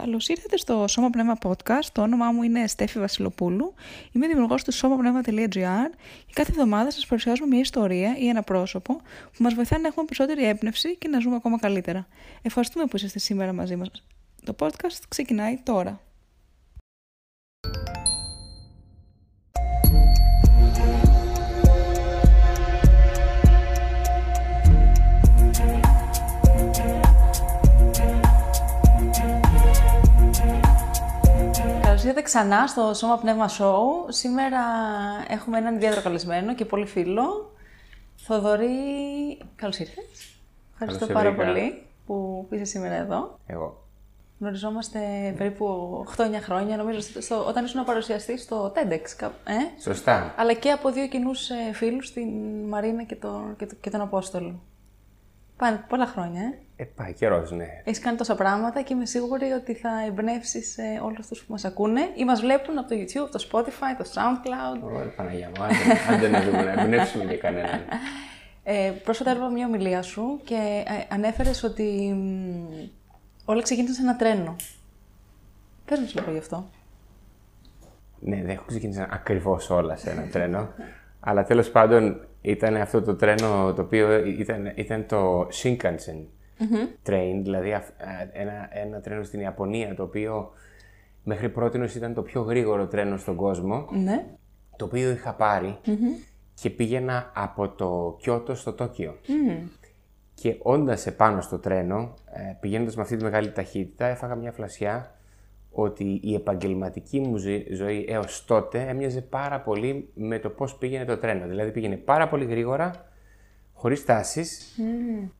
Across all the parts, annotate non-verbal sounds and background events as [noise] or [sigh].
Καλώς ήρθατε στο Σώμα Πνεύμα Podcast. Το όνομά μου είναι Στέφη Βασιλοπούλου. Είμαι δημιουργός του σώμαπνεύμα.gr και κάθε εβδομάδα σας παρουσιάζουμε μια ιστορία ή ένα πρόσωπο που μας βοηθάει να έχουμε περισσότερη έμπνευση και να ζούμε ακόμα καλύτερα. Ευχαριστούμε που είσαστε σήμερα μαζί μας. Το podcast ξεκινάει τώρα. Ήρθατε ξανά στο Σώμα Πνεύμα Show. Σήμερα έχουμε έναν ιδιαίτερο καλεσμένο και πολύ φίλο. Θοδωρή, καλώς ήρθες. Ευχαριστώ Καλώς πάρα ήρθατε. πολύ που είσαι σήμερα εδώ. Εγώ. Γνωριζόμαστε περίπου 8-9 χρόνια, νομίζω, στο, όταν ήσουν παρουσιαστή στο TEDx. κάπου, Ε; Σωστά. Αλλά και από δύο κοινούς ε, φίλους, την Μαρίνα και, το, και, το- και τον Απόστολο. Πάνε πολλά χρόνια, ε. Ε, πάει καιρός, ναι. Έχεις κάνει τόσα πράγματα και είμαι σίγουρη ότι θα εμπνεύσεις ε, όλους αυτού που μας ακούνε ή μας βλέπουν από το YouTube, το Spotify, το SoundCloud. Ωραία, Παναγία μου, άντε, άντε να δούμε, να εμπνεύσουμε και κανέναν. Ε, πρόσφατα έλαβα μια ομιλία σου και ε, ανέφερες ότι μ, όλα ξεκίνησαν σε ένα τρένο. Πες μας λίγο γι' αυτό. ναι, δεν έχω ξεκινήσει ακριβώς όλα σε ένα τρένο. αλλά τέλος πάντων ήταν αυτό το τρένο το οποίο ήταν, ήταν το Shinkansen train, δηλαδή αυ- α, ένα, ένα τρένο στην Ιαπωνία το οποίο μέχρι πρώτη ήταν το πιο γρήγορο τρένο στον κόσμο. Ναι. το οποίο είχα πάρει και πήγαινα από το Κιώτο στο Τόκιο. Και όντας επάνω στο τρένο, ε, πηγαίνοντας με αυτή τη μεγάλη ταχύτητα, έφαγα μια φλασιά ότι η επαγγελματική μου ζω- ζωή έως τότε έμοιαζε πάρα πολύ με το πώς πήγαινε το τρένο. Δηλαδή πήγαινε πάρα πολύ γρήγορα, χωρίς τάσεις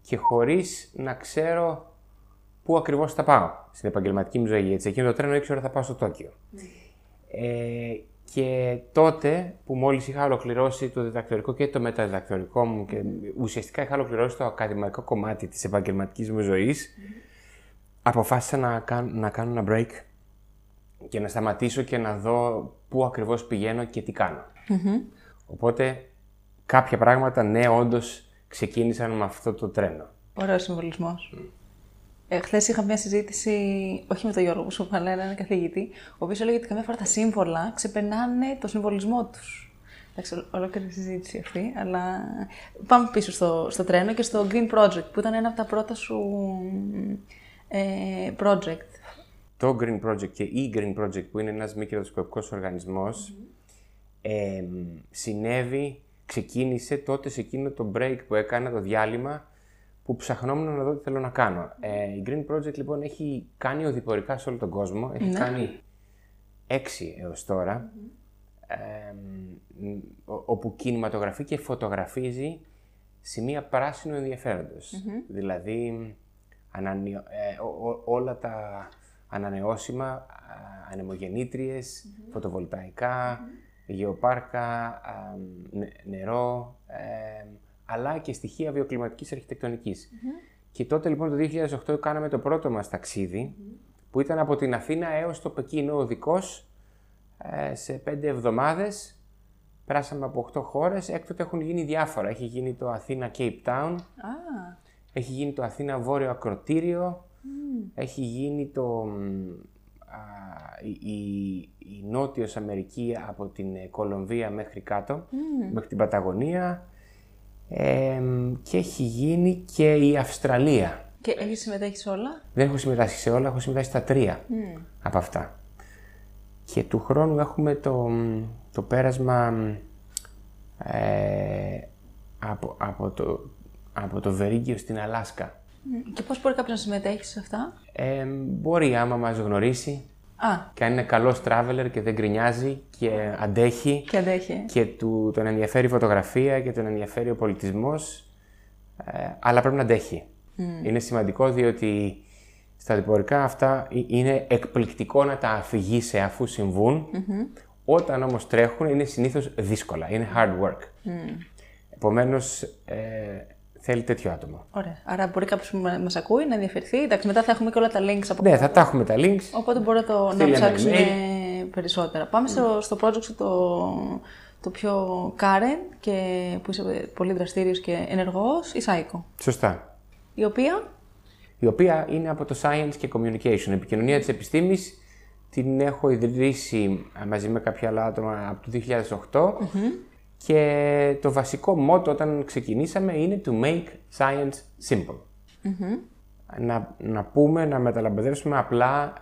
και χωρίς να ξέρω πού ακριβώς θα πάω στην επαγγελματική μου ζωή. Έτσι, εκείνο το τρένο ήξερα ότι θα πάω στο Τόκιο. Ε, και τότε που μόλις είχα ολοκληρώσει το διδακτορικό και το μεταδιδακτορικό μου και ουσιαστικά είχα ολοκληρώσει το ακαδημαϊκό κομμάτι της επαγγελματικής μου ζωής, αποφάσισα να κάνω, να κάνω ένα break και να σταματήσω και να δω πού ακριβώς πηγαίνω και τι κάνω. Οπότε κάποια πράγματα, ναι, όντως ξεκίνησαν με αυτό το τρένο. Ωραίος συμβολισμός. Ε, Χθες είχα μια συζήτηση, όχι με τον Γιώργο, που σου είπα, αλλά έναν καθηγητή, ο οποίος έλεγε ότι καμιά φορά τα σύμβολα ξεπερνάνε το συμβολισμό τους. Εντάξει, ολόκληρη συζήτηση αυτή, αλλά πάμε πίσω στο, στο τρένο και στο Green Project, που ήταν ένα από τα πρώτα σου ε, project. Το Green Project και η Green Project που είναι ένας μη κερδοσκοπικός οργανισμός ε, συνέβη, ξεκίνησε τότε σε εκείνο το break που έκανα, το διάλειμμα που ψαχνόμουν να δω τι θέλω να κάνω. Ε, η Green Project λοιπόν έχει κάνει οδηπορικά σε όλο τον κόσμο, έχει κάνει έξι έως τώρα, ε, μ, ο- όπου κινηματογραφεί και φωτογραφίζει σημεία πράσινου ενδιαφέροντος. Δηλαδή, ανανεω- ε, ο- ο- όλα τα ανανεώσιμα, α, ανεμογεννήτριες, φωτοβολταϊκά, γεωπάρκα, α, νε- νερό, ε, αλλά και στοιχεία βιοκλιματικής αρχιτεκτονικής. Και τότε λοιπόν το 2008 κάναμε το πρώτο μας ταξίδι, που ήταν από την Αθήνα έως το Πεκίνο οδικός, ε, σε πέντε εβδομάδες. Περάσαμε από 8 χώρες, έκτοτε έχουν γίνει διάφορα. Έχει γίνει το Αθήνα Cape Town, Α, έχει γίνει το Αθήνα Βόρειο Ακροτήριο, έχει γίνει το, μ, α, η, η, η Νότιος Αμερική από την ε, Κολομβία μέχρι κάτω, μέχρι την Παταγωνία ε, μ, και έχει γίνει και η Αυστραλία. και έχεις συμμετέχει σε όλα; Δεν έχω συμμετάσχει σε όλα, έχω συμμετάσχει στα τρία από αυτά. Και του χρόνου έχουμε το, το πέρασμα ε, από, από, το, από το Βερίγιο στην Αλάσκα. Μμ, Και πώς μπορεί κάποιος να συμμετέχει σε αυτά; Ε, μπορεί άμα μας γνωρίσει Α, και αν είναι καλός traveler και δεν γκρινιάζει και αντέχει και αντέχει. και του, τον ενδιαφέρει η φωτογραφία και τον ενδιαφέρει ο πολιτισμός, ε, αλλά πρέπει να αντέχει. Είναι σημαντικό διότι στα διπορικά αυτά ε- είναι εκπληκτικό να τα αφηγήσει αφούς συμβούν. Όταν όμως τρέχουν είναι συνήθως δύσκολα, είναι hard work. Επομένως ε, θέλει τέτοιο άτομο. Ωραία. Άρα μπορεί κάποιος που μα ακούει να ενδιαφερθεί. Εντάξει, μετά θα έχουμε και όλα τα links από Ναι, θα τα έχουμε τα links. Οπότε μπορεί να το να Στείλε ένα ψάξουν email. περισσότερα. Πάμε στο, στο project σου το, το πιο current και που είσαι πολύ δραστήριος και ενεργός, η Σάικο. Σωστά. Η οποία; Η οποία είναι από το Science και Communication. Η επικοινωνία της επιστήμης την έχω ιδρύσει μαζί με κάποια άλλα άτομα από το 2008 και το βασικό μότο όταν ξεκινήσαμε είναι to make science simple. Να, να πούμε, να μεταλαμπαδεύσουμε απλά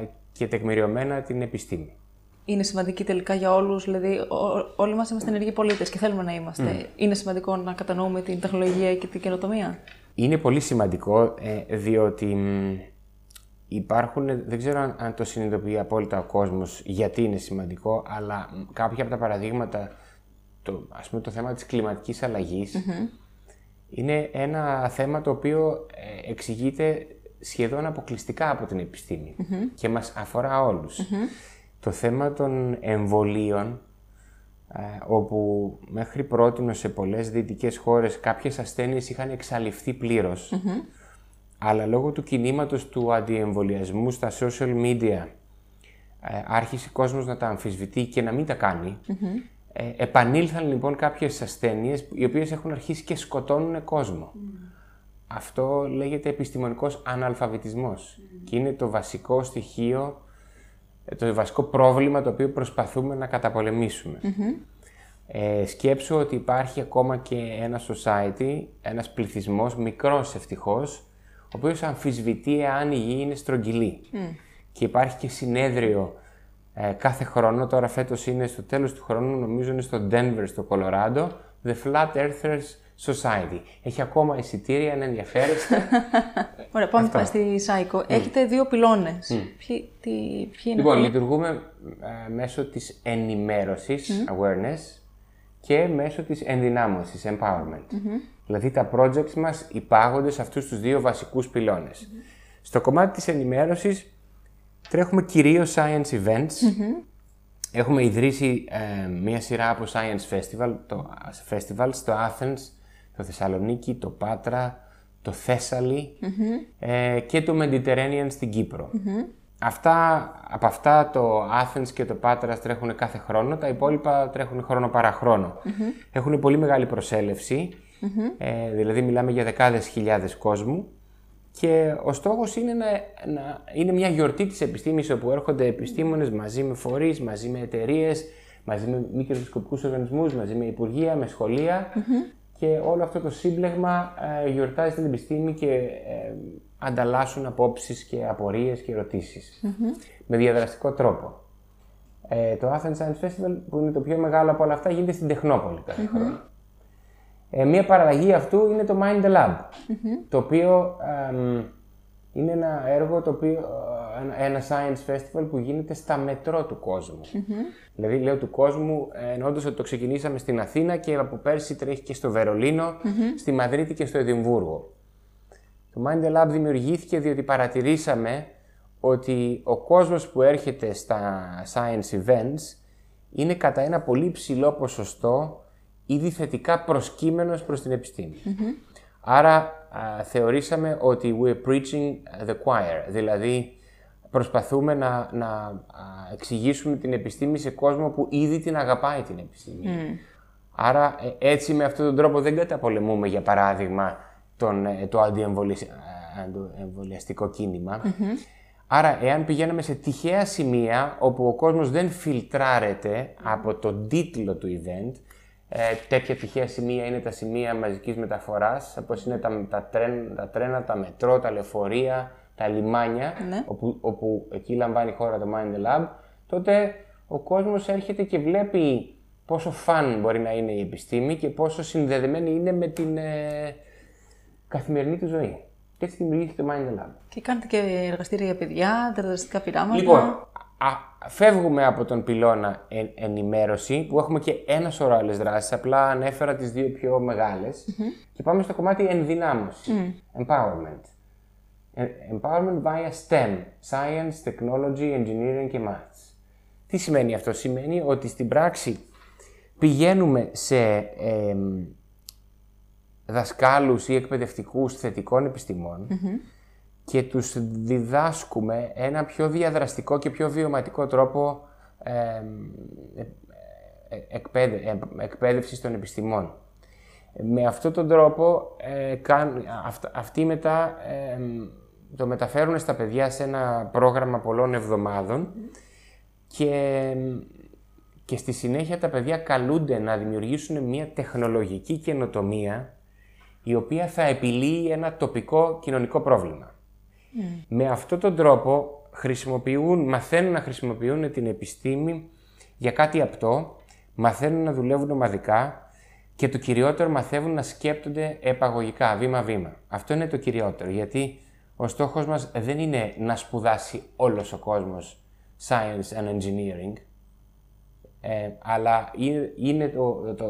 ε, και τεκμηριωμένα την επιστήμη. Είναι σημαντική τελικά για όλους, δηλαδή ό, όλοι μας είμαστε ενεργοί πολίτες και θέλουμε να είμαστε. Είναι σημαντικό να κατανοούμε την τεχνολογία και την καινοτομία. Είναι πολύ σημαντικό ε, διότι υπάρχουν, δεν ξέρω αν, το συνειδητοποιεί απόλυτα ο κόσμος γιατί είναι σημαντικό, αλλά κάποια από τα παραδείγματα, το, ας πούμε το θέμα της κλιματικής είναι ένα θέμα το οποίο ε, εξηγείται σχεδόν αποκλειστικά από την επιστημη και μας αφορά Το θέμα των εμβολίων, ε, όπου μέχρι πρώτη σε πολλές δυτικές χώρες κάποιες ασθένειες είχαν εξαλειφθεί αλλά λόγω του κινήματος του αντιεμβολιασμού στα social media ε, άρχισε ο κόσμος να τα αμφισβητεί και να μην τα κάνει. Ε, επανήλθαν λοιπόν κάποιες ασθένειες οι οποίες έχουν αρχίσει και σκοτώνουν κόσμο. Αυτό λέγεται επιστημονικός αναλφαβητισμός και είναι το βασικό στοιχείο, ε, το βασικό πρόβλημα το οποίο προσπαθούμε να καταπολεμήσουμε. Ε, σκέψου ότι υπάρχει ακόμα και ένα society, ένας πληθυσμός, μικρός ευτυχώς, ο οποίος αμφισβητεί αν η γη είναι στρογγυλή. Και υπάρχει και συνέδριο ε, κάθε χρόνο, τώρα φέτος είναι στο τέλος του χρόνου, νομίζω είναι στο Denver, στο Colorado, The Flat Earthers Society. Έχει ακόμα εισιτήρια, αν ενδιαφέρεστε. [laughs] Ωραία, πάμε τώρα στη ΣΑΙΚΟ. Έχετε δύο πυλώνες. Mm. Ποιοι, τι, ποιοι είναι Λοιπόν, λειτουργούμε ε, μέσω της ενημέρωσης, awareness, και μέσω της ενδυνάμωσης, empowerment. Δηλαδή τα projects μας υπάγονται σε αυτούς τους δύο βασικούς Στο κομμάτι της ενημέρωσης τρέχουμε κυρίως science events. Έχουμε ιδρύσει ε, μία σειρά από science festival, το, festivals στο Athens, το Θεσσαλονίκη, το Πάτρα, το θεσσαλη ε, και το Mediterranean στην κυπρο Αυτά, από αυτά το Athens και το Πάτρας τρέχουν κάθε χρόνο, τα υπόλοιπα τρέχουν χρόνο παρά χρόνο. Έχουν πολύ μεγάλη ε, δηλαδή μιλάμε για δεκάδες χιλιάδες κόσμου και ο στόχος είναι να, να είναι μια γιορτή της επιστήμης όπου έρχονται επιστήμονες μαζί με φορείς, μαζί με εταιρείες, μαζί με μη κερδοσκοπικούς οργανισμούς, μαζί με υπουργεία, με σχολεια και όλο αυτό το σύμπλεγμα ε, γιορτάζει την επιστήμη και ε, ανταλλάσσουν απόψεις και απορίες και ερωτησεις με διαδραστικό τρόπο. Ε, το Athens Science Festival, που είναι το πιο μεγάλο από όλα αυτά, γίνεται στην Τεχνόπολη κάθε χρόνο. Ε, μία παραλλαγή αυτού είναι το Mind the Lab, το οποίο είναι ένα έργο, το οποίο, ε, ένα science festival που γίνεται στα μετρό του κόσμου. Δηλαδή, λέω του κόσμου, ε, εννοώντας ότι το ξεκινήσαμε στην Αθήνα και από πέρσι τρέχει και στο Βερολίνο, στη Μαδρίτη και στο Εδιμβούργο. Το Mind the Lab δημιουργήθηκε διότι παρατηρήσαμε ότι ο κόσμος που έρχεται στα science events είναι κατά ένα πολύ ψηλό ποσοστό ήδη θετικά προσκύμενος προς την επιστημη Άρα θεωρήσαμε ότι we're preaching the choir, δηλαδή προσπαθούμε να, να εξηγήσουμε την επιστήμη σε κόσμο που ήδη την αγαπάει την επιστήμη. Άρα ε, έτσι με αυτόν τον τρόπο δεν καταπολεμούμε για παράδειγμα τον, ε, το αντιεμβολιαστικό Άρα, εάν πηγαίνουμε σε τυχαία σημεία όπου ο κόσμος δεν φιλτράρεται από τον τίτλο του event, ε, τέτοια τυχαία σημεία είναι τα σημεία μαζικής μεταφοράς, όπως είναι τα, τα, τρένα, τα τρένα, τα μετρό, τα λεωφορεία, τα λιμάνια, ναι. όπου, όπου εκεί λαμβάνει η χώρα το Mind the Lab, τότε ο κόσμος έρχεται και βλέπει πόσο φαν μπορεί να είναι η επιστήμη και πόσο συνδεδεμένη είναι με την ε, καθημερινή του ζωή. Και έτσι δημιουργήθηκε το Mind the Lab. Και κάνετε και εργαστήρια για παιδιά, τεραστικά πειράματα. Λοιπόν, φεύγουμε από τον πυλώνα ενημέρωση, που έχουμε και ένα σωρό άλλες δράσεις. Απλά ανέφερα τις δύο πιο μεγαλε Και πάμε στο κομμάτι ενδυνάμωσης. Empowerment. Ε, empowerment via STEM. Science, Technology, Engineering και Maths. Τι σημαίνει αυτό; Σημαίνει ότι στην πράξη πηγαίνουμε σε ε, δασκάλους ή εκπαιδευτικούς θετικών και τους διδάσκουμε ένα πιο διαδραστικό και πιο βιωματικό τρόπο ε, ε, εκπαίδευσης των επιστημών. Με αυτόν τον τρόπο, ε, αυτοί μετά το μεταφέρουν στα παιδιά σε ένα πρόγραμμα πολλών εβδομάδων και, και στη συνέχεια τα παιδιά καλούνται να δημιουργήσουν μια τεχνολογική καινοτομία η οποία θα επιλύει ένα τοπικό κοινωνικό πρόβλημα. Με αυτόν τον τρόπο χρησιμοποιούν, μαθαίνουν να χρησιμοποιούν την επιστήμη για κάτι απτό, μαθαίνουν να δουλεύουν ομαδικά και το κυριότερο μαθαίνουν να σκέπτονται επαγωγικά, βήμα-βήμα. Αυτό είναι το κυριότερο, γιατί ο στόχος μας δεν είναι να σπουδάσει όλος ο κόσμος science and engineering, ε, αλλά είναι, το, το,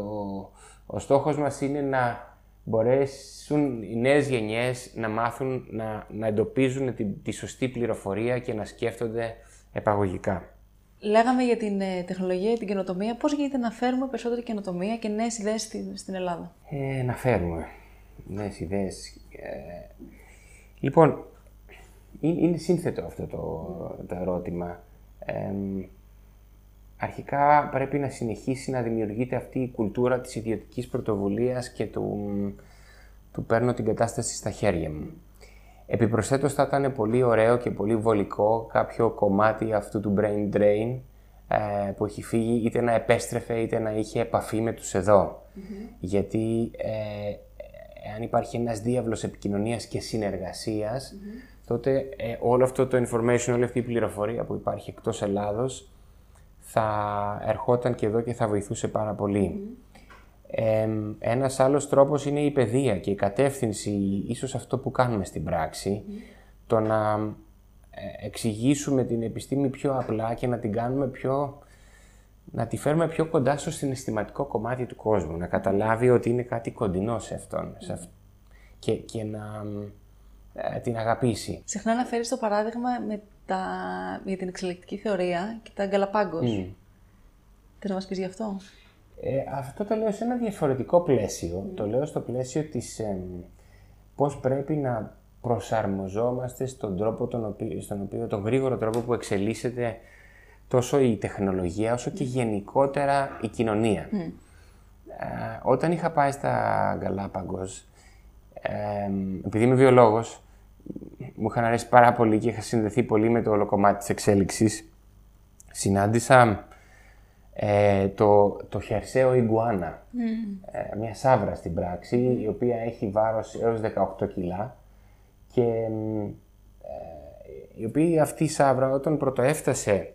ο στόχος μας είναι να μπορέσουν οι νέες γενιές να μάθουν να, να εντοπίζουν τη, τη σωστή πληροφορία και να σκέφτονται επαγωγικά. Λέγαμε για την ε, τεχνολογία, την καινοτομία. Πώς γίνεται να φέρουμε περισσότερη καινοτομία και νέες ιδέες στην, στην Ελλάδα; Ε, να φέρουμε νέες ιδέες. Ε, λοιπόν, είναι, είναι σύνθετο αυτό το, το ερώτημα. Αρχικά πρέπει να συνεχίσει να δημιουργείται αυτή η κουλτούρα της ιδιωτικής πρωτοβουλίας και του, του παίρνω την κατάσταση στα χέρια μου. Επιπροσθέτως θα ήταν πολύ ωραίο και πολύ βολικό κάποιο κομμάτι αυτού του brain drain ε, που έχει φύγει είτε να επέστρεφε είτε να είχε επαφή με τους εδω Γιατί ε, αν υπάρχει ένας διάβλος επικοινωνίας και συνεργασιας τότε ε, όλο αυτό το information, όλη αυτή η πληροφορία που υπάρχει εκτός Ελλάδος θα ερχόταν και εδώ και θα βοηθούσε πάρα πολύ. Ε, ένας άλλος τρόπος είναι η παιδεία και η κατεύθυνση, ίσως αυτό που κάνουμε στην πράξη, το να ε, εξηγήσουμε την επιστήμη πιο απλά και να την κάνουμε πιο... να τη φέρουμε πιο κοντά στο συναισθηματικό κομμάτι του κόσμου, να καταλάβει ότι είναι κάτι κοντινό σε αυτόν και, και να ε, την αγαπήσει. Συχνά αναφέρεις το παράδειγμα με τα... για την εξελικτική θεωρία και τα γκαλαπάγκος. Mm. Θες να μας πεις γι' αυτό; Ε, αυτό το λέω σε ένα διαφορετικό πλαίσιο. Το λέω στο πλαίσιο της ε, πώς πρέπει να προσαρμοζόμαστε στον τρόπο τον οποίο, στον οποίο, τον γρήγορο τρόπο που εξελίσσεται τόσο η τεχνολογία όσο και γενικότερα η κοινωνία. Ε, όταν είχα πάει στα Γκαλάπαγκος, ε, επειδή είμαι βιολόγος, μου είχαν αρέσει πάρα πολύ και είχα συνδεθεί πολύ με το όλο κομμάτι της εξέλιξης, συνάντησα ε, το, το χερσαίο ιγκουάνα. Ε, μια σάβρα στην πράξη, η οποία έχει βάρος έως 18 κιλά. Και ε, η οποία αυτή η σάβρα όταν πρωτοέφτασε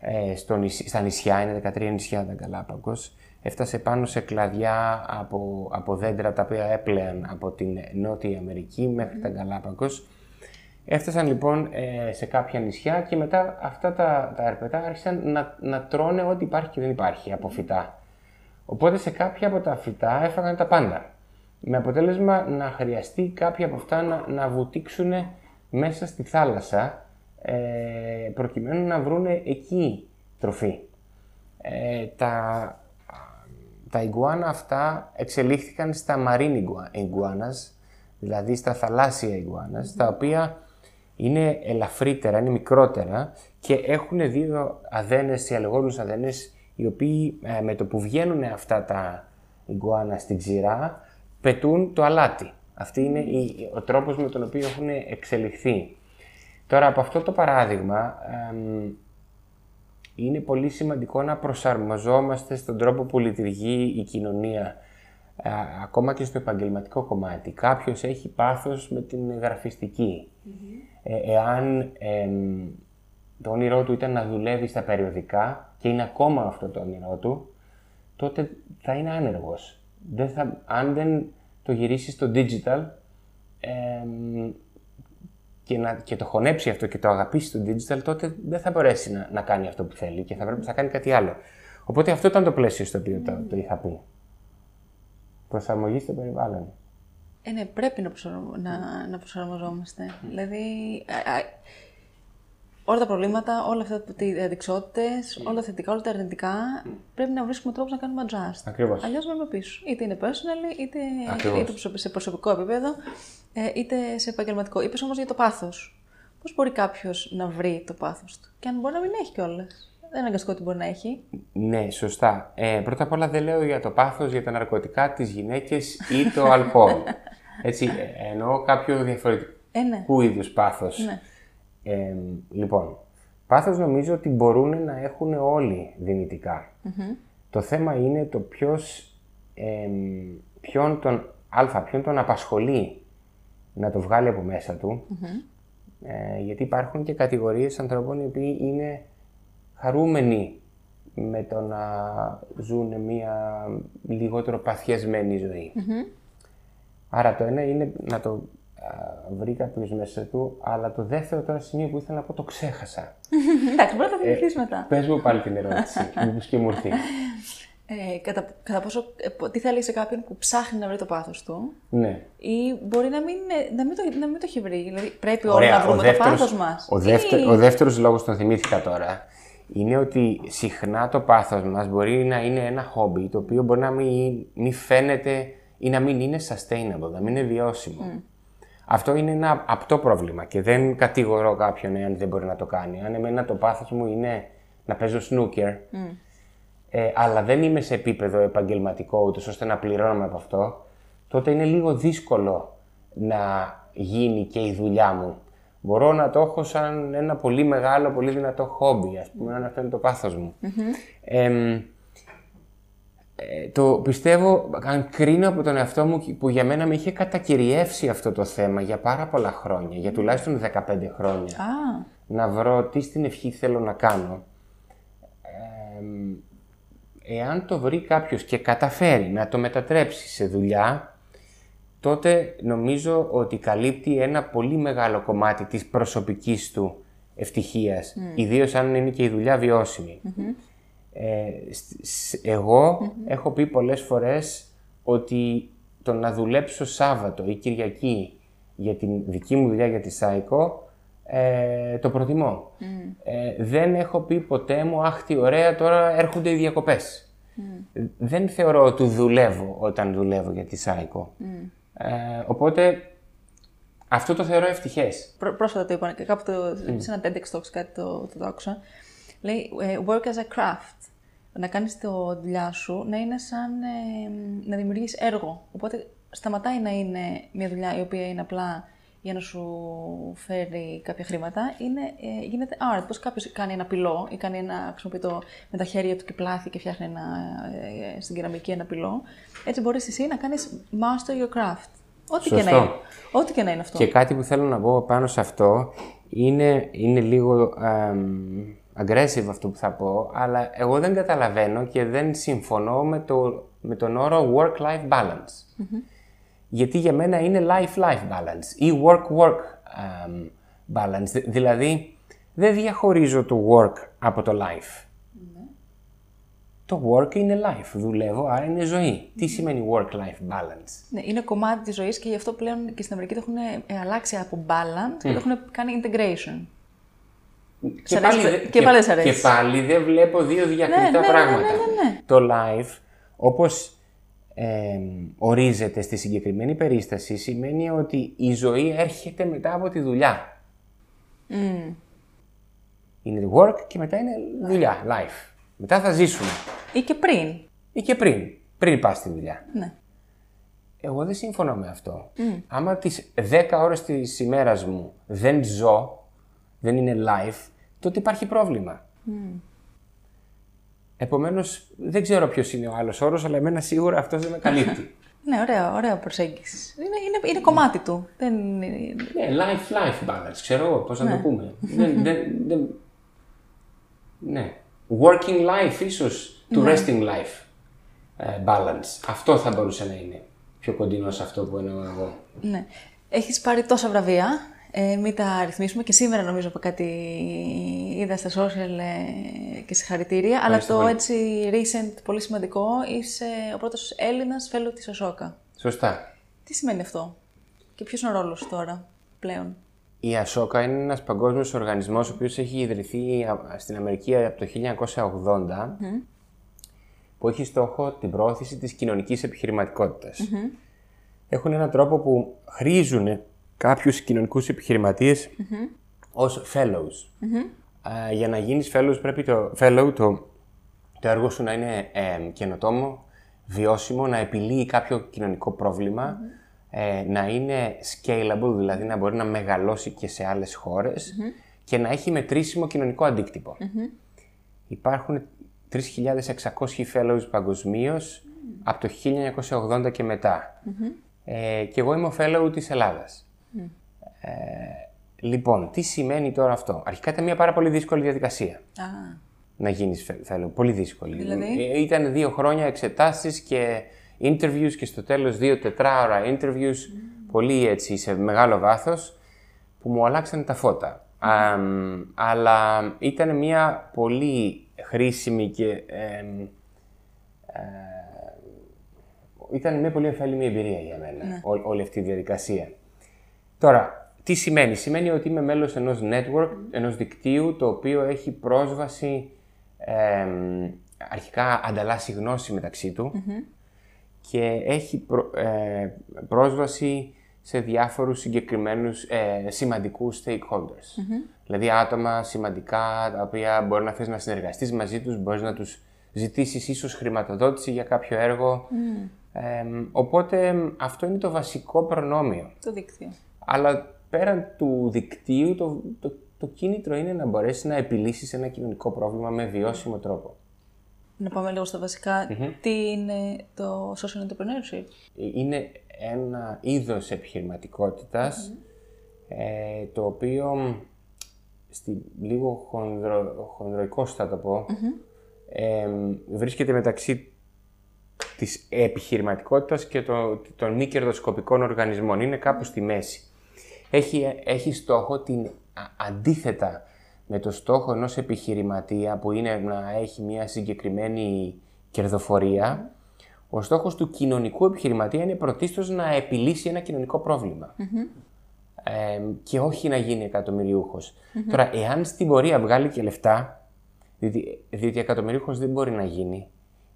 ε, στο στα νησιά, είναι 13 νησιά τα Γκαλάπαγκος, έφτασε πάνω σε κλαδιά από, από δέντρα τα οποία έπλεαν από την Νότια Αμερική μέχρι τα Γκαλάπαγκος Έφτασαν λοιπόν ε, σε κάποια νησιά και μετά αυτά τα, τα ερπετά άρχισαν να, να τρώνε ό,τι υπάρχει και δεν υπάρχει από φυτά. Οπότε σε κάποια από τα φυτά έφαγαν τα πάντα. Με αποτέλεσμα να χρειαστεί κάποια από αυτά να, να βουτήξουν μέσα στη θάλασσα ε, προκειμένου να βρουν εκεί τροφή. Ε, τα, τα ιγκουάνα αυτά εξελίχθηκαν στα marine iguanas, δηλαδή στα θαλάσσια ιγκουάνας, τα οποία είναι ελαφρύτερα, είναι μικρότερα και έχουν δύο αδένες, οι αλεγόμενους αδένες, οι οποίοι ε, με το που βγαίνουν αυτά τα ιγκουάνα στην ξηρά, πετούν το αλάτι. Αυτή είναι η, ο τρόπος με τον οποίο έχουν εξελιχθεί. Τώρα από αυτό το παράδειγμα είναι πολύ σημαντικό να προσαρμοζόμαστε στον τρόπο που λειτουργεί η κοινωνία ακόμα και στο επαγγελματικό κομμάτι. Κάποιος έχει πάθος με την γραφιστικη ε, εάν το όνειρό του ήταν να δουλεύει στα περιοδικά και είναι ακόμα αυτό το όνειρό του, τότε θα είναι άνεργος. Δεν θα, αν δεν το γυρίσεις στο digital και, να, και το χωνέψει αυτό και το αγαπήσει το digital, τότε δεν θα μπορέσει να, να κάνει αυτό που θέλει και θα πρέπει να κάνει κάτι άλλο. Οπότε αυτό ήταν το πλαίσιο στο οποίο το, το είχα πει. Προσαρμογή στο περιβάλλον. Ε, ναι, πρέπει να, να, να προσαρμοζόμαστε. Δηλαδή, όλα τα προβλήματα, όλα αυτά οι αντικσότητες, όλα τα θετικά, όλα τα αρνητικά, πρέπει να βρίσκουμε τρόπο να κάνουμε adjust. Ακριβώς. Αλλιώς μένουμε πίσω. Είτε είναι personal, είτε, είτε σε προσωπικό επίπεδο, ε, είτε σε επαγγελματικό. Είπες όμως για το πάθος. Πώς μπορεί κάποιος να βρει το πάθος του, και αν μπορεί να μην έχει κιόλας. Δεν είναι αναγκαστικό ότι μπορεί να έχει. Ναι, σωστά. Ε, πρώτα απ' όλα δεν λέω για το πάθος, για τα ναρκωτικά, τις γυναίκες ή το αλκοόλ. [laughs] Έτσι, εννοώ κάποιο διαφορετικό, Ε, ναι. Πού είδους πάθος. Ναι. Ε, λοιπόν, πάθος νομίζω ότι μπορούν να έχουν όλοι δυνητικά. Το θέμα είναι το ποιος, ε, ποιον τον, α, ποιον τον απασχολεί να το βγάλει από μέσα του. Ε, γιατί υπάρχουν και κατηγορίες ανθρώπων οι οποίοι είναι χαρούμενοι με το να ζουν μια λιγότερο παθιασμένη ζωή. Άρα το ένα είναι να το α, βρει κάποιο μέσα του, αλλά το δεύτερο τώρα σημείο που ήθελα να πω το ξέχασα. Εντάξει, μπορεί να τα θυμηθείς μετά. Πες μου πάλι την ερώτηση, [laughs] μήπως και μου έρθει. Ε, κατά, κατά πόσο, ε, τι θα λέει σε κάποιον που ψάχνει να βρει το πάθος του ναι. ή μπορεί να μην, ε, να μην, το, να μην το έχει βρει. Δηλαδή πρέπει όλοι να βρούμε το πάθος μας. Ο, δεύτερο, Ή- ο δεύτερος λόγος τον θυμήθηκα τώρα είναι ότι συχνά το πάθος μας μπορεί να είναι ένα χόμπι το οποίο μπορεί να μην, μην φαίνεται ή να μην είναι sustainable, να μην είναι βιώσιμο. Αυτό είναι ένα απτό πρόβλημα και δεν κατηγορώ κάποιον εάν δεν μπορεί να το κάνει. Αν εμένα το πάθος μου είναι να παίζω snooker, ε, αλλά δεν είμαι σε επίπεδο επαγγελματικό ούτως ώστε να πληρώνομαι από αυτό, τότε είναι λίγο δύσκολο να γίνει και η δουλειά μου. Μπορώ να το έχω σαν ένα πολύ μεγάλο, πολύ δυνατό χόμπι, ας πούμε, αν αυτό είναι το πάθος μου. Εμ, ε, το πιστεύω, αν κρίνω από τον εαυτό μου που για μένα με είχε κατακυριεύσει αυτό το θέμα για πάρα πολλά χρόνια, για τουλάχιστον 15 χρόνια Α, να βρω τι στην ευχή θέλω να κάνω. Εμ, εάν το βρει κάποιος και καταφέρει να το μετατρέψει σε δουλειά, τότε νομίζω ότι καλύπτει ένα πολύ μεγάλο κομμάτι της προσωπικής του ευτυχίας, ιδίως αν είναι και η δουλειά βιώσιμη. Ε, σ- σ- εγώ έχω πει πολλές φορές ότι το να δουλέψω Σάββατο ή Κυριακή για την δική μου δουλειά για τη ΣΑΙΚΟ ε, το προτιμώ. Ε, δεν έχω πει ποτέ μου «Αχ, τι ωραία, τώρα έρχονται οι διακοπές». Δεν θεωρώ ότι δουλεύω όταν δουλεύω για τη ΣΑΙΚΟ. Ε, οπότε αυτό το θεωρώ ευτυχές. πρό- πρόσφατα το είπα και κάπου το, σε ένα TEDx Talks κάτι το, το, το άκουσα. Λέει ε, work as a craft. Να κάνεις το δουλειά σου να είναι σαν ε, να δημιουργείς έργο. Οπότε σταματάει να είναι μια δουλειά η οποία είναι απλά για να σου φέρει κάποια χρήματα. Είναι, ε, γίνεται art. Πώς κάποιος κάνει ένα πυλό ή κάνει ένα, χρησιμοποιεί το με τα χέρια του και πλάθει και φτιάχνει ένα, ε, στην κεραμική ένα πυλό. Έτσι μπορείς εσύ να κάνεις master your craft. Ό,τι και, να Σωστό. είναι. Ό,τι και να είναι αυτό. Και κάτι που θέλω να πω πάνω σε αυτό είναι, είναι λίγο εμ, aggressive αυτό που θα πω, αλλά εγώ δεν καταλαβαίνω και δεν συμφωνώ με, το, με τον όρο work-life balance. Γιατί για μένα είναι life-life balance ή work-work εμ, balance. Δη- Δηλαδή, δεν διαχωρίζω το work από το life. Το work είναι life. Δουλεύω, άρα είναι ζωή. Τι σημαίνει work-life balance; Ναι, είναι κομμάτι της ζωής και γι' αυτό πλέον και στην Αμερική το έχουν ε, αλλάξει από balance και το έχουν κάνει integration. Σ' αρέσει το- και πάλι σ' αρέσει. Και πάλι δεν βλέπω δύο διακριτά Ναι, ναι, ναι, πράγματα. ναι, ναι, ναι. Το live, όπως ε, ορίζεται στη συγκεκριμένη περίσταση, σημαίνει ότι η ζωή έρχεται μετά από τη δουλειά. Είναι work και μετά είναι δουλειά, life. Μετά θα ζήσουμε. Ή και πριν. Ή και πριν, πριν πας στη δουλειά. Ναι. Εγώ δεν συμφωνώ με αυτό. Άμα τις 10 ώρες της ημέρας μου δεν ζω, δεν είναι live, τότε υπάρχει πρόβλημα. Επομένως, δεν ξέρω ποιος είναι ο άλλος όρος, αλλά εμένα σίγουρα αυτός δεν με καλύπτει. [laughs] Ναι, ωραία, ωραία προσέγγισης. Είναι, είναι, είναι κομμάτι του. Δεν είναι... ναι, life-life balance, ξέρω εγώ πώς να το πούμε. δεν, δεν, δεν... Ναι. Working life ίσως, to resting life ε, balance. Αυτό θα μπορούσε να είναι πιο κοντινό σε αυτό που εννοώ εγώ. Ναι. Έχεις πάρει τόσα βραβεία. Ε, μην τα ρυθμίσουμε και σήμερα νομίζω από κάτι είδα στα social ε, και συγχαρητήρια. Αλλά το έτσι recent, πολύ σημαντικό, είσαι ο πρώτος Έλληνας φέλο της Οσόκα. Σωστά. Τι σημαίνει αυτό; Και ποιος είναι ο ρόλος σου τώρα πλέον; Η Ασόκα είναι ένας παγκόσμιος οργανισμός ο οποίος έχει ιδρυθεί α- στην Αμερική από το 1980 που έχει στόχο την πρόθεση της κοινωνικής επιχειρηματικότητας. Έχουν έναν τρόπο που χρήζουν κάποιους κοινωνικούς επιχειρηματίες ως fellows. Α, για να γίνεις fellows πρέπει το, fellow, το, το έργο σου να είναι ε, καινοτόμο, βιώσιμο, να επιλύει κάποιο κοινωνικό πρόβλημα, ε, να είναι scalable, δηλαδή να μπορεί να μεγαλώσει και σε άλλες χώρες και να έχει μετρήσιμο κοινωνικό αντίκτυπο. Υπάρχουν 3.600 fellows παγκοσμίως από το 1980 και μετά. Ε, και εγώ είμαι ο fellow της Ελλάδας. Ε, λοιπόν, τι σημαίνει τώρα αυτό; Αρχικά ήταν μια πάρα πολύ δύσκολη διαδικασία Α, να γίνεις fellow. Πολύ δύσκολη. Δηλαδή; Ε, Ήταν δύο χρόνια εξετάσεις και interviews και στο τέλος δύο τετράωρα interviews. Πολύ έτσι, σε μεγάλο βάθος, που μου αλλάξαν τα φώτα. Αμ, αλλά ήταν μια πολύ χρήσιμη και... εμ, ε, ήταν μια πολύ ωφέλιμη εμπειρία για μένα, ό- όλη αυτή η διαδικασία. Τώρα, τι σημαίνει; Σημαίνει ότι είμαι μέλος ενός network, ενός δικτύου, το οποίο έχει πρόσβαση, εμ, αρχικά ανταλλάσσει γνώση μεταξύ του και έχει πρό- ε, πρόσβαση σε διάφορους συγκεκριμένους ε, σημαντικούς stakeholders. Δηλαδή άτομα σημαντικά τα οποία μπορεί να θες να συνεργαστείς μαζί τους, μπορείς να τους ζητήσεις ίσως χρηματοδότηση για κάποιο έργο. Εμ, οπότε εμ, αυτό είναι το βασικό προνόμιο. το δίκτυο. Αλλά πέραν του δικτύου, το, το, το κίνητρο είναι να μπορέσεις να επιλύσεις ένα κοινωνικό πρόβλημα με βιώσιμο τρόπο. Να πάμε λίγο στα βασικα Τι είναι το social entrepreneurship; Είναι ένα είδος επιχειρηματικότητας ε, το οποίο στη, λίγο χονδρο, χονδροϊκώς θα το πω ε, βρίσκεται μεταξύ της επιχειρηματικότητας και το, των μη κερδοσκοπικών οργανισμών. Είναι κάπου στη μέση. Έχει, έχει στόχο την α- αντίθετα με το στόχο ενός επιχειρηματία που είναι να έχει μια συγκεκριμένη κερδοφορία, ο στόχος του κοινωνικού επιχειρηματία είναι πρωτίστως να επιλύσει ένα κοινωνικό πρόβλημα. Ε, και όχι να γίνει εκατομμυριούχος. Τώρα, εάν στην πορεία βγάλει και λεφτά, διότι, διότι εκατομμυρίουχος δεν μπορεί να γίνει,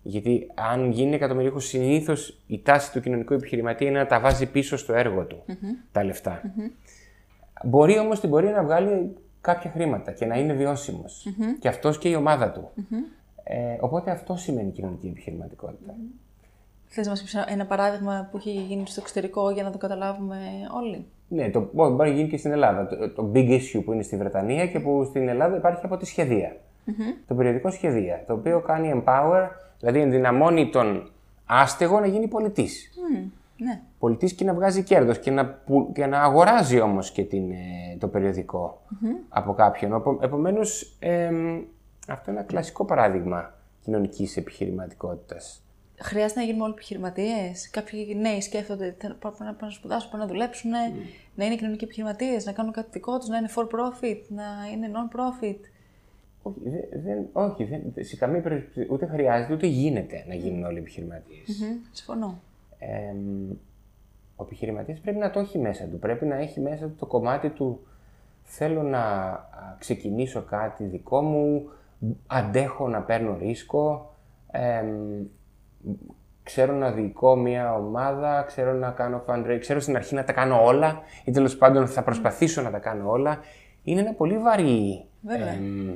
γιατί αν γίνει εκατομμυρίουχος, συνήθως η τάση του κοινωνικού επιχειρηματία είναι να τα βάζει πίσω στο έργο του, τα λεφτα Μπορεί όμως στην πορεία να βγάλει κάποια χρήματα και να είναι βιώσιμος. Και αυτός και η ομάδα του. Ε, οπότε αυτό σημαίνει κοινωνική επιχειρηματικότητα. Θες να μας πεις ένα παράδειγμα που έχει γίνει στο εξωτερικό για να το καταλάβουμε όλοι; Ναι, το μπορεί μπορεί να γίνει και στην Ελλάδα. Το, το big issue που είναι στη Βρετανία και που στην Ελλάδα υπάρχει από τη σχεδία. Το περιοδικό Σχεδία, το οποίο κάνει empower, δηλαδή ενδυναμώνει τον άστεγο να γίνει πολιτής. Μμ, ναι. Πολιτής και να βγάζει κέρδος και να, που- και να αγοράζει όμως και την, ε, το περιοδικο από κάποιον. Οπο- Επομένως, εμ, αυτό είναι ένα κλασικό παράδειγμα κοινωνικής επιχειρηματικότητας. Χρειάζεται να γίνουμε όλοι επιχειρηματίες; Κάποιοι νέοι σκέφτονται ότι θα- πρέπει να πάνε να σπουδάσουν, πρέπει να δουλέψουν, να είναι κοινωνικοί επιχειρηματίες, να κάνουν κάτι δικό τους, να είναι for profit, να είναι non-profit. Όχι, δεν, δεν, όχι δεν, σε καμία περίπτωση ούτε χρειάζεται ούτε γίνεται να γίνουν όλοι επιχειρηματίες. Μμμ, Συμφωνώ. Εμ, ο επιχειρηματίας πρέπει να το έχει μέσα του. Πρέπει να έχει μέσα του το κομμάτι του θέλω να α, ξεκινήσω κάτι δικό μου, αντέχω να παίρνω ρίσκο, εμ, ξέρω να διοικώ μια ομάδα, ξέρω να κάνω fundraising, ξέρω στην αρχή να τα κάνω όλα ή τέλος πάντων θα προσπαθήσω να τα κάνω όλα. Είναι ένα πολύ βαρύ Βέβαια. εμ,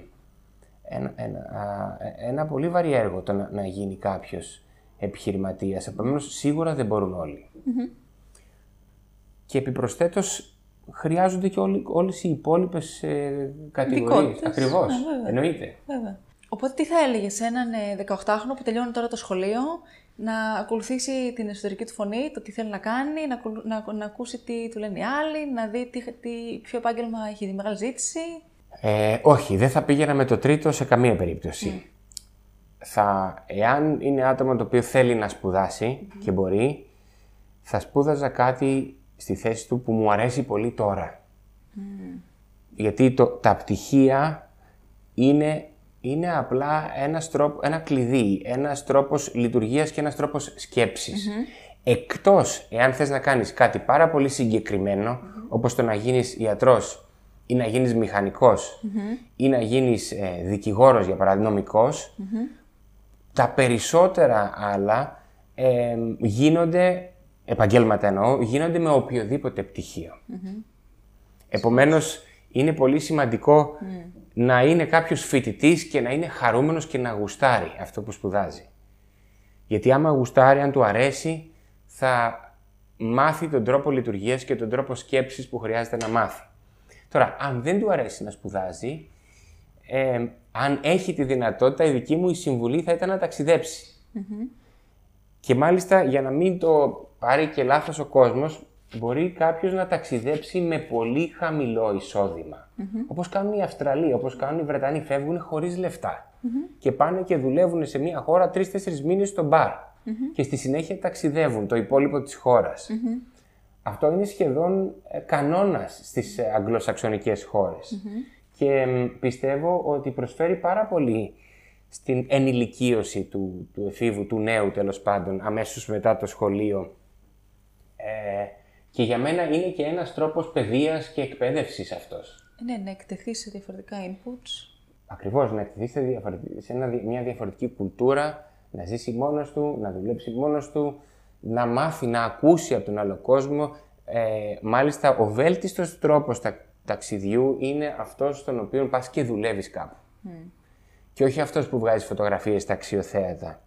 ένα, ένα, α, ε, ένα πολύ βαρύ έργο το να, να γίνει κάποιος επιχειρηματίας. Επομένως, σίγουρα δεν μπορούν όλοι. Και επιπροσθέτως χρειάζονται και όλοι, όλες οι υπόλοιπες ε, κατηγορίες. Ειδικότητες. Ακριβώς. Ναι, βέβαια. Εννοείται. Βέβαια. Οπότε τι θα έλεγες σε έναν ε, 18χρονο που τελειώνει τώρα το σχολείο να ακολουθήσει την εσωτερική του φωνή, το τι θέλει να κάνει, να, ακολου- να, να ακούσει τι του λένε οι άλλοι, να δει τι, τι, ποιο επάγγελμα έχει τη μεγάλη ζήτηση. Ε, όχι, δεν θα πήγαινα με το τρίτο σε καμία περίπτωση. Θα, εάν είναι άτομο το οποίο θέλει να σπουδάσει και μπορεί, θα σπούδαζα κάτι στη θέση του που μου αρέσει πολύ τώρα. Γιατί το, τα πτυχία είναι, είναι απλά ένας τρόπο, ένα κλειδί, ένας τρόπος λειτουργίας και ένας τρόπος σκέψης. Εκτός εάν θες να κάνεις κάτι πάρα πολύ συγκεκριμένο, όπως το να γίνεις ιατρός ή να γίνεις μηχανικός ή να γίνεις ε, δικηγόρος, για παράδειγμα, νομικός, τα περισσότερα άλλα ε, γίνονται, επαγγέλματα εννοώ, γίνονται με οποιοδήποτε πτυχίο. Επομένως, είναι πολύ σημαντικό να είναι κάποιος φοιτητής και να είναι χαρούμενος και να γουστάρει αυτό που σπουδάζει. Γιατί άμα γουστάρει, αν του αρέσει, θα μάθει τον τρόπο λειτουργίας και τον τρόπο σκέψης που χρειάζεται να μάθει. Τώρα, αν δεν του αρέσει να σπουδάζει, ε, αν έχει τη δυνατότητα, η δική μου η συμβουλή θα ήταν να ταξιδεψει Και μάλιστα για να μην το πάρει και λάθος ο κόσμος, μπορεί κάποιος να ταξιδέψει με πολύ χαμηλό εισόδημα. Mm-hmm. Όπως κάνουν οι Αυστραλοί, όπως κάνουν οι Βρετανοί, φεύγουν χωρίς λεφτά. Και πάνε και δουλεύουν σε μια χώρα τρει-τέσσερι μήνες στο μπαρ. Και στη συνέχεια ταξιδεύουν το υπόλοιπο της χώρας. Αυτό είναι σχεδόν ε, κανόνας στις ε, αγγλοσαξονικές χώρες. Και πιστεύω ότι προσφέρει πάρα πολύ στην ενηλικίωση του, του εφήβου, του νέου τέλος πάντων, αμέσως μετά το σχολείο. Ε, και για μένα είναι και ένας τρόπος παιδείας και εκπαίδευσης αυτός. Ναι, να εκτεθείς σε διαφορετικά inputs. Ακριβώς, να εκτεθείς σε, σε μια διαφορετική κουλτούρα, να ζήσει μόνος του, να δουλέψει μόνος του, να μάθει να ακούσει από τον άλλο κόσμο. Ε, μάλιστα, ο βέλτιστος τρόπος τα, ταξιδιού είναι αυτός στον οποίο πας και δουλεύεις κάπου. Και όχι αυτός που βγάζει φωτογραφίες στα αξιοθέατα.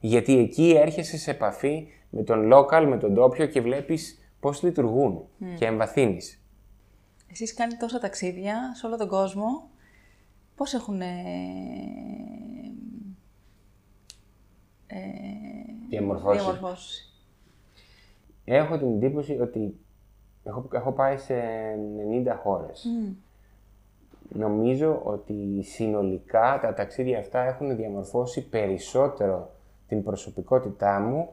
Γιατί εκεί έρχεσαι σε επαφή με τον local, με τον τόπιο και βλέπεις πώς λειτουργούν και εμβαθύνεις. Εσείς κάνετε τόσα ταξίδια σε όλο τον κόσμο. Πώς έχουν ε, ε, διαμορφώσει. Έχω την εντύπωση ότι έχω, έχω πάει σε 90 χώρες. Νομίζω ότι συνολικά τα ταξίδια αυτά έχουν διαμορφώσει περισσότερο την προσωπικότητά μου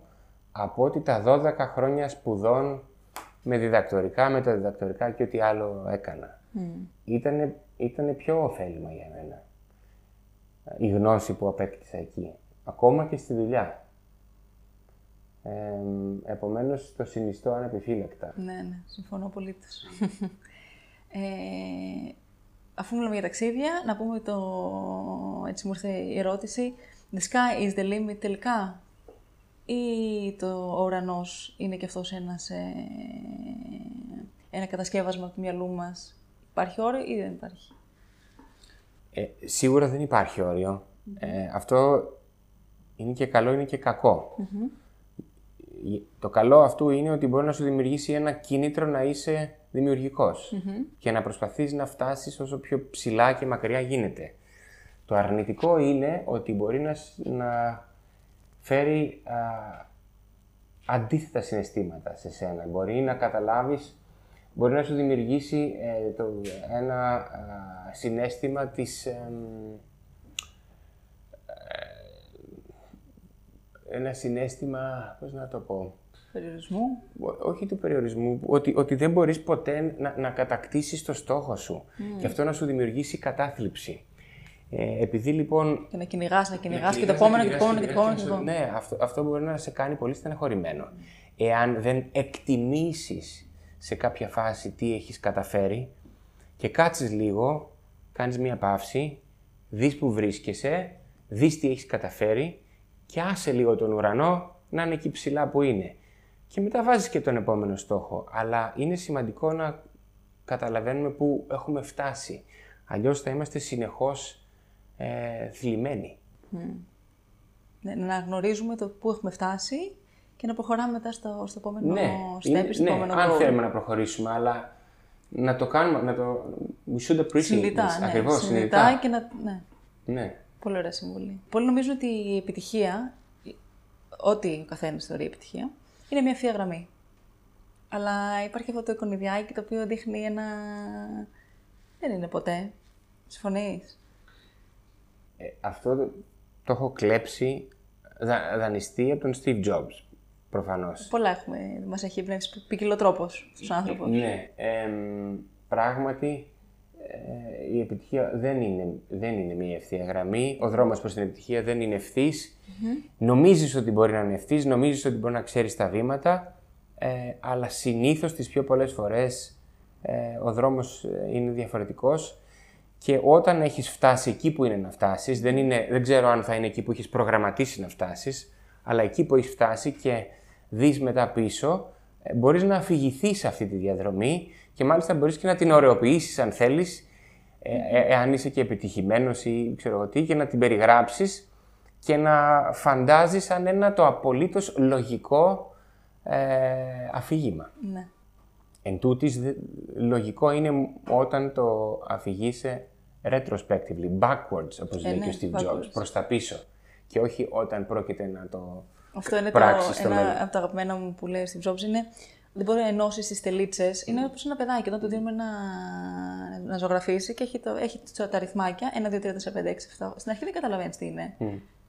από ότι τα 12 χρόνια σπουδών με διδακτορικά, με τα διδακτορικά και ό,τι άλλο έκανα. Mm. Ήτανε, ήτανε πιο ωφέλιμα για μένα η γνώση που απέκτησα εκεί. Ακόμα και στη δουλειά. Ε, επομένως, το συνιστώ ανεπιφύλακτα. Ναι, ναι, συμφωνώ πολύ. [laughs] ε, αφού μιλάμε για ταξίδια, να πούμε το... Έτσι μου ήρθε η ερώτηση. The sky is the limit τελικά; Ή το ο ουρανός είναι και αυτός ένας, ε, ένα κατασκεύασμα του μυαλού μας; Υπάρχει όριο ή δεν υπάρχει; Ε, σίγουρα δεν υπάρχει Ε, αυτό είναι και καλό, είναι και κακο Το καλό αυτού είναι ότι μπορεί να σου δημιουργήσει ένα κίνητρο να είσαι δημιουργικος και να προσπαθείς να φτάσεις όσο πιο ψηλά και μακριά γίνεται. Το αρνητικό είναι ότι μπορεί να, να φέρει α, αντίθετα συναισθήματα σε σένα. Μπορεί να καταλάβεις, μπορεί να σου δημιουργήσει ε, το, ένα συνέστημα της... Ε, ένα συνέστημα, πώς να το πω... Περιορισμού. Όχι του περιορισμού, ότι, ότι δεν μπορείς ποτέ να, να κατακτήσεις το στόχο σου. Και αυτό να σου δημιουργήσει κατάθλιψη. Ε, επειδή λοιπόν. Και να κυνηγάς, να κυνηγάς και το επόμενο και το επόμενο και το επόμενο. Ναι, αυτό, αυτό μπορεί να σε κάνει πολύ στεναχωρημένο. Εάν δεν εκτιμήσεις σε κάποια φάση τι έχεις καταφέρει και κάτσεις λίγο, κάνεις μία παύση, δεις που βρίσκεσαι, δεις τι έχεις καταφέρει και άσε λίγο τον ουρανό να είναι εκεί ψηλά που είναι. Και μετά βάζεις και τον επόμενο στόχο. Αλλά είναι σημαντικό να καταλαβαίνουμε πού έχουμε φτάσει. Αλλιώς θα είμαστε συνεχώς ε, θλιμμένοι. Ναι, να γνωρίζουμε το πού έχουμε φτάσει και να προχωράμε μετά στο, στο επόμενο ναι, step, στο ναι, επόμενο αν θέλουμε να προχωρήσουμε, αλλά να το κάνουμε, να το... We should appreciate συνειδητά, ναι, Ακριβώς, συνειδητά. και να... Ναι. ναι. Πολύ ωραία συμβουλή. Πολλοί νομίζουν ότι η επιτυχία, ό,τι ο καθένας θεωρεί επιτυχία, είναι μια ευθεία γραμμή. Αλλά υπάρχει αυτό το εικονιδιάκι το οποίο δείχνει ένα... Δεν είναι ποτέ. Συμφωνείς; Ε, αυτό το, έχω κλέψει, δα, δανειστεί από τον Steve Jobs, προφανώς. Πολλά έχουμε, μας έχει εμπνεύσει ποικιλοτρόπος στους άνθρωπους. Ναι, ε, πράγματι ε, η επιτυχία δεν είναι, δεν είναι μια ευθεία γραμμή. Ο δρόμος προς την επιτυχία δεν είναι ευθύς. Mm-hmm. Νομίζεις ότι μπορεί να είναι ευθύς, νομίζεις ότι μπορεί να ξέρεις τα βήματα, ε, αλλά συνήθως τις πιο πολλές φορές ε, ο δρόμος ε, είναι διαφορετικός και όταν έχεις φτάσει εκεί που είναι να φτάσεις, δεν, είναι, δεν ξέρω αν θα είναι εκεί που έχεις προγραμματίσει να φτάσεις, αλλά εκεί που έχεις φτάσει και δεις μετά πίσω, ε, μπορείς να αφηγηθείς αυτή τη διαδρομή και μάλιστα μπορείς και να την ωρεοποιήσεις αν θέλεις, ε, ε, εάν είσαι και επιτυχημένος ή ξέρω τι, και να την περιγράψεις και να φαντάζεις σαν ένα το απολύτως λογικό ε, αφήγημα. Ναι. Εν τούτης, δε- λογικό είναι όταν το αφηγείσαι retrospectively, backwards, όπως λέει ναι, και ο Steve backwards. Jobs, προς τα πίσω. Και όχι όταν πρόκειται να το Αυτό είναι το, πράξεις στο μέλλον. ένα από τα αγαπημένα μου που λέει ο Steve Jobs. Είναι, δεν μπορεί να ενώσεις τις τελίτσες. Είναι όπως ένα παιδάκι. Όταν του δίνουμε να, να ζωγραφίσει και έχει, το, έχει τα αριθμάκια 1, 2, 3, 4, 5, 6, 7. Στην αρχή δεν καταλαβαίνεις τι είναι.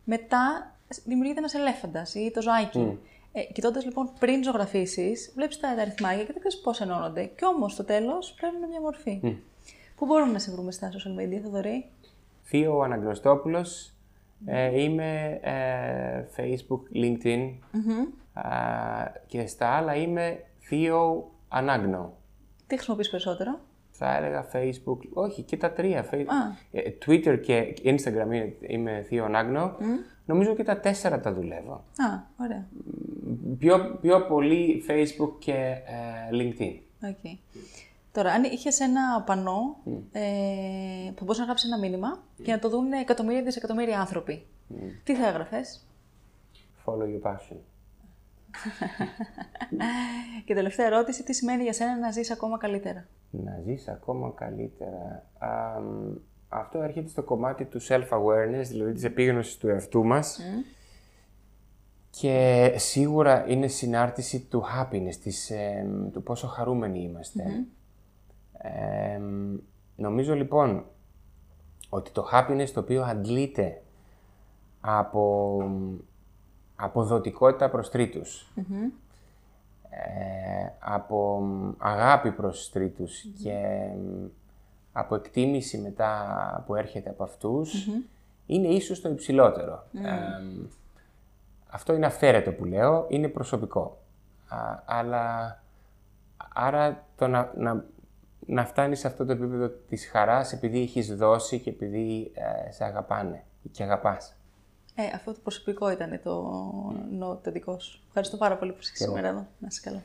Μετά δημιουργείται ένας ελέφαντας ή το ζωάκι. Ε, Κοιτώντας λοιπόν πριν ζωγραφίσεις, βλέπεις τα αριθμάκια και δεν ξέρεις πώς ενώνονται. Και όμως στο τέλος παίρνουν μια μορφή. Πού μπορούμε να σε βρούμε στα social media, Θοδωρή; Θείο Αναγνωστόπουλος, ε, είμαι ε, Facebook, LinkedIn α, και στα άλλα είμαι Θείο Ανάγνω. Τι χρησιμοποιείς περισσότερο; Θα έλεγα Facebook, όχι και τα τρία. Facebook, Α. ε, Twitter και Instagram είναι, είμαι Θείο Ανάγνω. Νομίζω και τα τέσσερα τα δουλεύω. Α, ωραία. Πιο, πιο πολύ Facebook και ε, LinkedIn. Okay. Τώρα, αν είχες ένα πανό ε, που μπορούσε να γράψεις ένα μήνυμα και να το δουν εκατομμύρια δισεκατομμύρια άνθρωποι, τι θα έγραφες; Follow your passion. [laughs] Και τελευταία ερώτηση, τι σημαίνει για σένα να ζεις ακόμα καλύτερα; Να ζεις ακόμα καλύτερα. Α, μ, αυτό έρχεται στο κομμάτι του self-awareness, δηλαδή της επίγνωσης του εαυτού μας. Και σίγουρα είναι συνάρτηση του happiness, της, ε, του πόσο χαρούμενοι είμαστε. Ε, μ, νομίζω λοιπόν ότι το happiness το οποίο αντλείται από αποδοτικότητα προς τρίτους, ε, από μ, αγάπη προς τρίτους και μ, από εκτίμηση μετά που έρχεται από αυτούς, είναι ίσως το υψηλότερο. Ε, μ, αυτό είναι αυθαίρετο που λέω, είναι προσωπικό. Α, αλλά, άρα το να, να, να φτάνεις σε αυτό το επίπεδο της χαράς επειδή έχεις δώσει και επειδή ε, σε αγαπάνε και αγαπάς. Ε, αυτό το προσωπικό ήταν το, νο- το δικό σου. Ευχαριστώ πάρα πολύ που είσαι σήμερα εδώ. Να είσαι καλά.